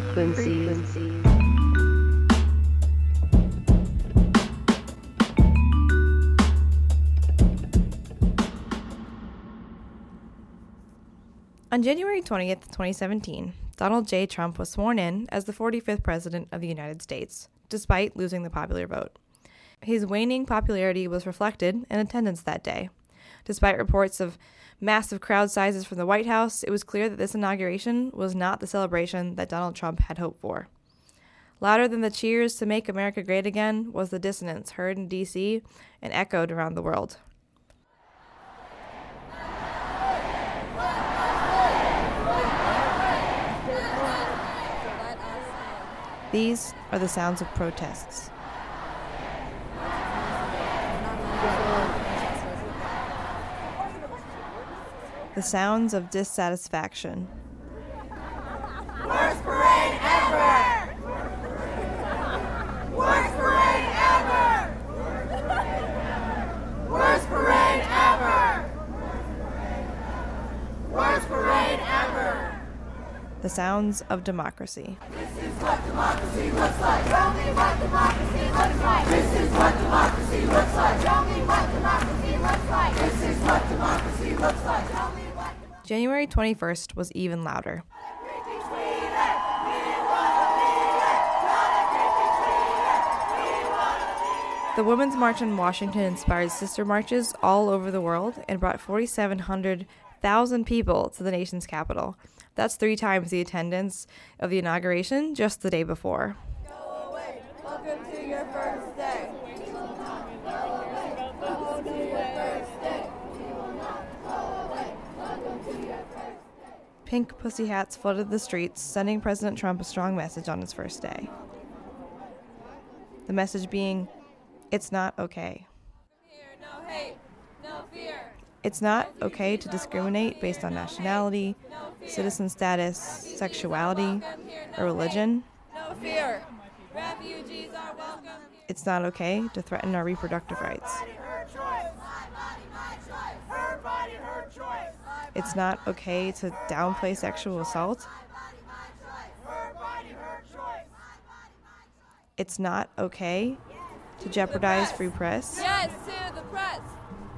frequencies. On January 20th, 2017, Donald J. Trump was sworn in as the 45th President of the United States, despite losing the popular vote. His waning popularity was reflected in attendance that day. Despite reports of massive crowd sizes from the White House, it was clear that this inauguration was not the celebration that Donald Trump had hoped for. Louder than the cheers to make America great again was the dissonance heard in D.C. and echoed around the world. These are the sounds of protests. The sounds of dissatisfaction. Worst parade ever! Worst parade ever! Worst parade ever! Worst parade ever! The sounds of democracy. This is what democracy looks like. Tell me what democracy looks like. This is what democracy looks like. Tell me what democracy looks like. This is what democracy looks like. Tell me what January 21st was even louder. The Women's March in Washington inspired sister marches all over the world and brought 4,700,000 people to the nation's capital. That's three times the attendance of the inauguration just the day before. Go away. Welcome to your first day. Pink pussy hats flooded the streets, sending President Trump a strong message on his first day. The message being, it's not okay. No hate, no. It's not okay to discriminate based on nationality, citizen status, sexuality, or religion. No fear. Refugees are welcome. It's not okay to threaten our reproductive rights. It's not okay to downplay sexual assault. Her body, her choice. It's not okay to jeopardize free press. Yes to the press.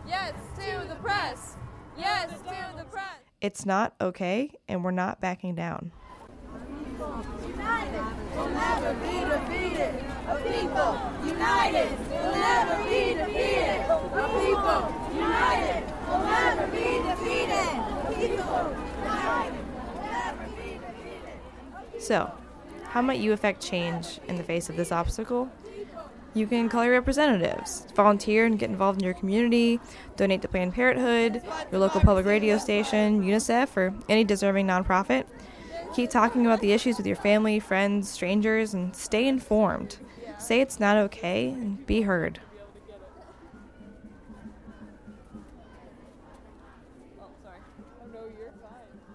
Yes to the press. Yes to the press. It's not okay, and we're not backing down. United will never be defeated. A people united will never be So, how might you affect change in the face of this obstacle? You can call your representatives, volunteer and get involved in your community, donate to Planned Parenthood, your local public radio station, UNICEF, or any deserving nonprofit. Keep talking about the issues with your family, friends, strangers, and stay informed. Say it's not okay and be heard. Oh, sorry. Oh, no, you're fine.